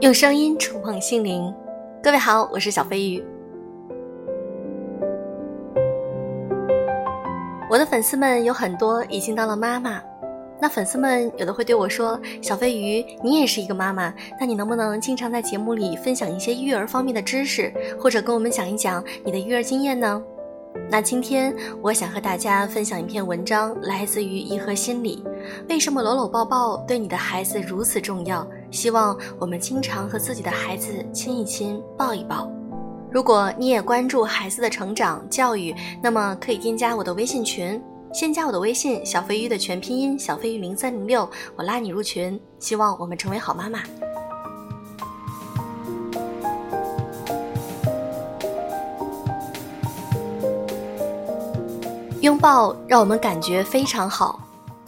用声音触碰心灵，各位好，我是小飞鱼。我的粉丝们有很多已经当了妈妈，那粉丝们有的会对我说：“小飞鱼，你也是一个妈妈，那你能不能经常在节目里分享一些育儿方面的知识，或者跟我们讲一讲你的育儿经验呢？”那今天我想和大家分享一篇文章，来自于颐和心理。为什么搂搂抱抱对你的孩子如此重要？希望我们经常和自己的孩子亲一亲、抱一抱。如果你也关注孩子的成长教育，那么可以添加我的微信群。先加我的微信：小飞鱼的全拼音小飞鱼零三零六，我拉你入群。希望我们成为好妈妈。拥抱让我们感觉非常好。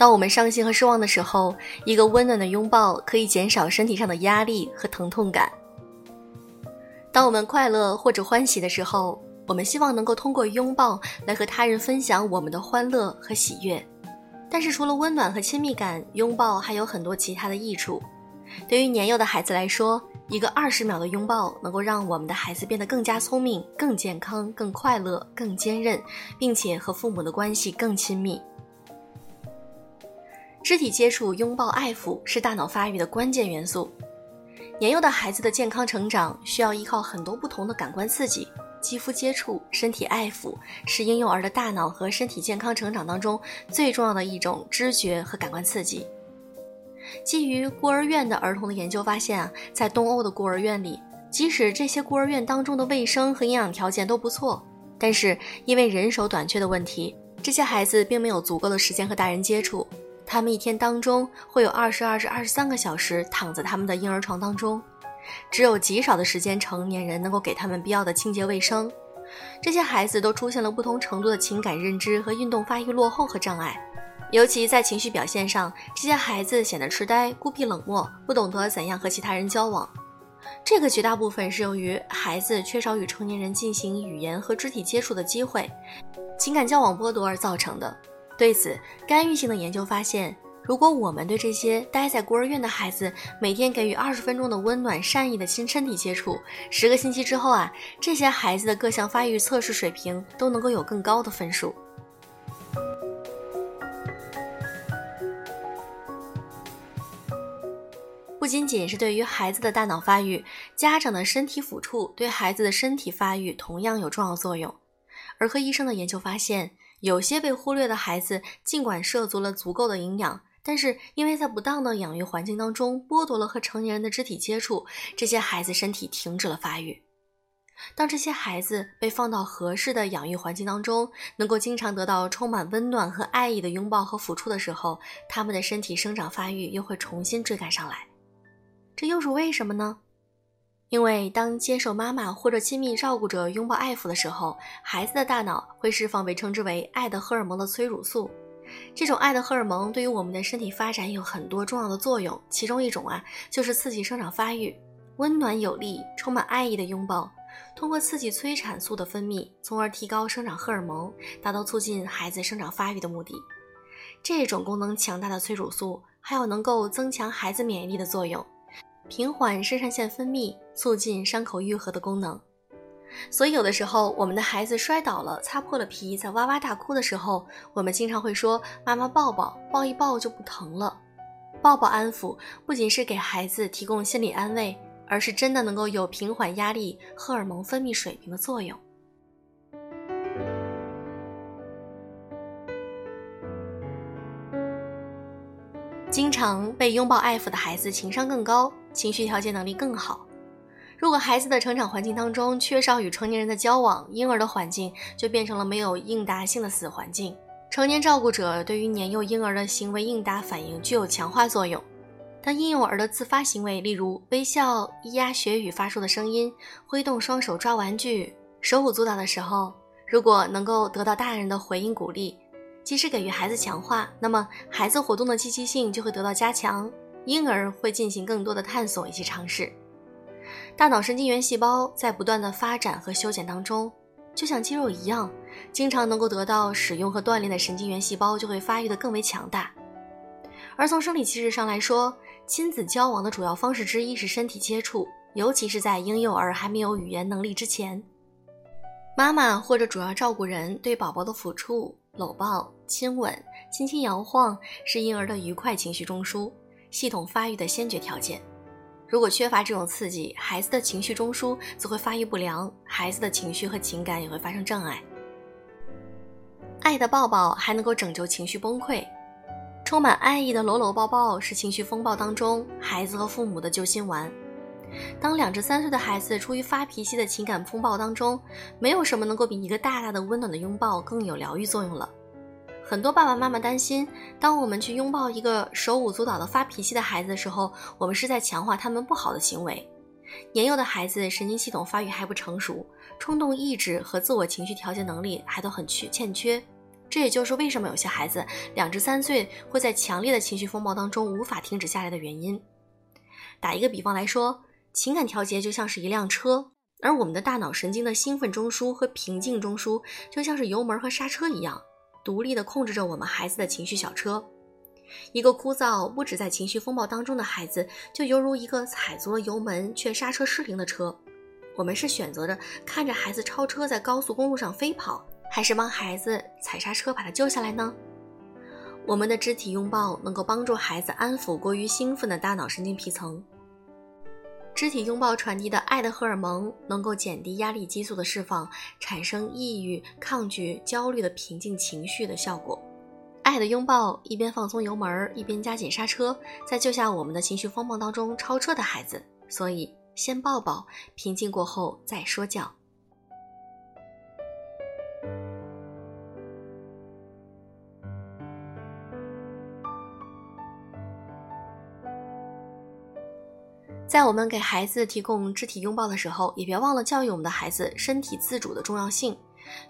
当我们伤心和失望的时候，一个温暖的拥抱可以减少身体上的压力和疼痛感。当我们快乐或者欢喜的时候，我们希望能够通过拥抱来和他人分享我们的欢乐和喜悦。但是，除了温暖和亲密感，拥抱还有很多其他的益处。对于年幼的孩子来说，一个二十秒的拥抱能够让我们的孩子变得更加聪明、更健康、更快乐、更坚韧，并且和父母的关系更亲密。肢体接触、拥抱、爱抚是大脑发育的关键元素。年幼的孩子的健康成长需要依靠很多不同的感官刺激，肌肤接触、身体爱抚是婴幼儿的大脑和身体健康成长当中最重要的一种知觉和感官刺激。基于孤儿院的儿童的研究发现啊，在东欧的孤儿院里，即使这些孤儿院当中的卫生和营养条件都不错，但是因为人手短缺的问题，这些孩子并没有足够的时间和大人接触。他们一天当中会有二十二至二十三个小时躺在他们的婴儿床当中，只有极少的时间成年人能够给他们必要的清洁卫生。这些孩子都出现了不同程度的情感认知和运动发育落后和障碍。尤其在情绪表现上，这些孩子显得痴呆、孤僻、冷漠，不懂得怎样和其他人交往。这个绝大部分是由于孩子缺少与成年人进行语言和肢体接触的机会，情感交往剥夺而造成的。对此，干预性的研究发现，如果我们对这些待在孤儿院的孩子每天给予二十分钟的温暖、善意的亲身体接触，十个星期之后啊，这些孩子的各项发育测试水平都能够有更高的分数。不仅仅是对于孩子的大脑发育，家长的身体抚触对孩子的身体发育同样有重要作用。儿科医生的研究发现，有些被忽略的孩子，尽管摄足了足够的营养，但是因为在不当的养育环境当中剥夺了和成年人的肢体接触，这些孩子身体停止了发育。当这些孩子被放到合适的养育环境当中，能够经常得到充满温暖和爱意的拥抱和抚触的时候，他们的身体生长发育又会重新追赶上来。这又是为什么呢？因为当接受妈妈或者亲密照顾者拥抱爱抚的时候，孩子的大脑会释放被称之为“爱的荷尔蒙”的催乳素。这种爱的荷尔蒙对于我们的身体发展有很多重要的作用，其中一种啊就是刺激生长发育。温暖有力、充满爱意的拥抱，通过刺激催产素的分泌，从而提高生长荷尔蒙，达到促进孩子生长发育的目的。这种功能强大的催乳素还有能够增强孩子免疫力的作用。平缓肾上腺分泌，促进伤口愈合的功能。所以，有的时候我们的孩子摔倒了，擦破了皮，在哇哇大哭的时候，我们经常会说：“妈妈抱抱，抱一抱就不疼了。”抱抱安抚不仅是给孩子提供心理安慰，而是真的能够有平缓压力、荷尔蒙分泌水平的作用。经常被拥抱爱抚的孩子情商更高，情绪调节能力更好。如果孩子的成长环境当中缺少与成年人的交往，婴儿的环境就变成了没有应答性的死环境。成年照顾者对于年幼婴儿的行为应答反应具有强化作用。当婴幼儿的自发行为，例如微笑、咿呀学语发出的声音、挥动双手抓玩具、手舞足蹈的时候，如果能够得到大人的回应鼓励。及时给予孩子强化，那么孩子活动的积极性就会得到加强，婴儿会进行更多的探索以及尝试。大脑神经元细胞在不断的发展和修剪当中，就像肌肉一样，经常能够得到使用和锻炼的神经元细胞就会发育的更为强大。而从生理机制上来说，亲子交往的主要方式之一是身体接触，尤其是在婴幼儿还没有语言能力之前。妈妈或者主要照顾人对宝宝的抚触、搂抱、亲吻、轻轻摇晃，是婴儿的愉快情绪中枢、系统发育的先决条件。如果缺乏这种刺激，孩子的情绪中枢则会发育不良，孩子的情绪和情感也会发生障碍。爱的抱抱还能够拯救情绪崩溃，充满爱意的搂搂抱抱是情绪风暴当中孩子和父母的救心丸。当两至三岁的孩子处于发脾气的情感风暴当中，没有什么能够比一个大大的温暖的拥抱更有疗愈作用了。很多爸爸妈妈担心，当我们去拥抱一个手舞足蹈的发脾气的孩子的时候，我们是在强化他们不好的行为。年幼的孩子神经系统发育还不成熟，冲动意志和自我情绪调节能力还都很缺欠缺。这也就是为什么有些孩子两至三岁会在强烈的情绪风暴当中无法停止下来的原因。打一个比方来说，情感调节就像是一辆车，而我们的大脑神经的兴奋中枢和平静中枢就像是油门和刹车一样。独立地控制着我们孩子的情绪小车，一个枯燥不止在情绪风暴当中的孩子，就犹如一个踩足了油门却刹车失灵的车。我们是选择着看着孩子超车在高速公路上飞跑，还是帮孩子踩刹车把他救下来呢？我们的肢体拥抱能够帮助孩子安抚过于兴奋的大脑神经皮层。肢体拥抱传递的爱的荷尔蒙能够减低压力激素的释放，产生抑郁、抗拒、焦虑的平静情绪的效果。爱的拥抱一边放松油门，一边加紧刹车，在救下我们的情绪风暴当中超车的孩子。所以，先抱抱，平静过后再说教。在我们给孩子提供肢体拥抱的时候，也别忘了教育我们的孩子身体自主的重要性。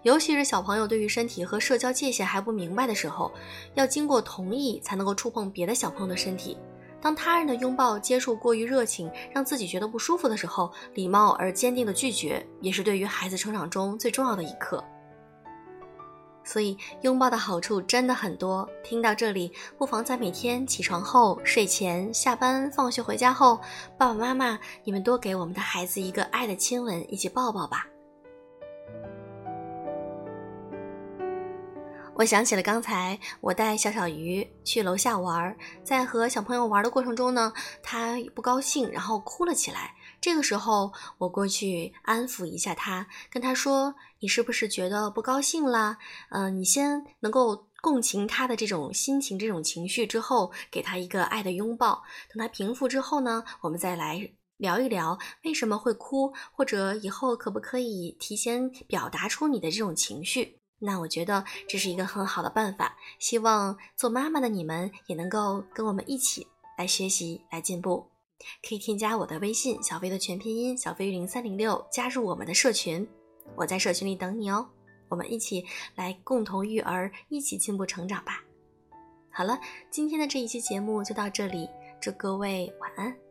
尤其是小朋友对于身体和社交界限还不明白的时候，要经过同意才能够触碰别的小朋友的身体。当他人的拥抱接触过于热情，让自己觉得不舒服的时候，礼貌而坚定的拒绝，也是对于孩子成长中最重要的一课。所以，拥抱的好处真的很多。听到这里，不妨在每天起床后、睡前、下班、放学回家后，爸爸妈妈，你们多给我们的孩子一个爱的亲吻，一起抱抱吧。我想起了刚才我带小小鱼去楼下玩，在和小朋友玩的过程中呢，他不高兴，然后哭了起来。这个时候，我过去安抚一下他，跟他说：“你是不是觉得不高兴啦？嗯，你先能够共情他的这种心情、这种情绪之后，给他一个爱的拥抱。等他平复之后呢，我们再来聊一聊为什么会哭，或者以后可不可以提前表达出你的这种情绪？那我觉得这是一个很好的办法。希望做妈妈的你们也能够跟我们一起来学习、来进步。”可以添加我的微信小飞的全拼音小飞零三零六，加入我们的社群，我在社群里等你哦。我们一起来共同育儿，一起进步成长吧。好了，今天的这一期节目就到这里，祝各位晚安。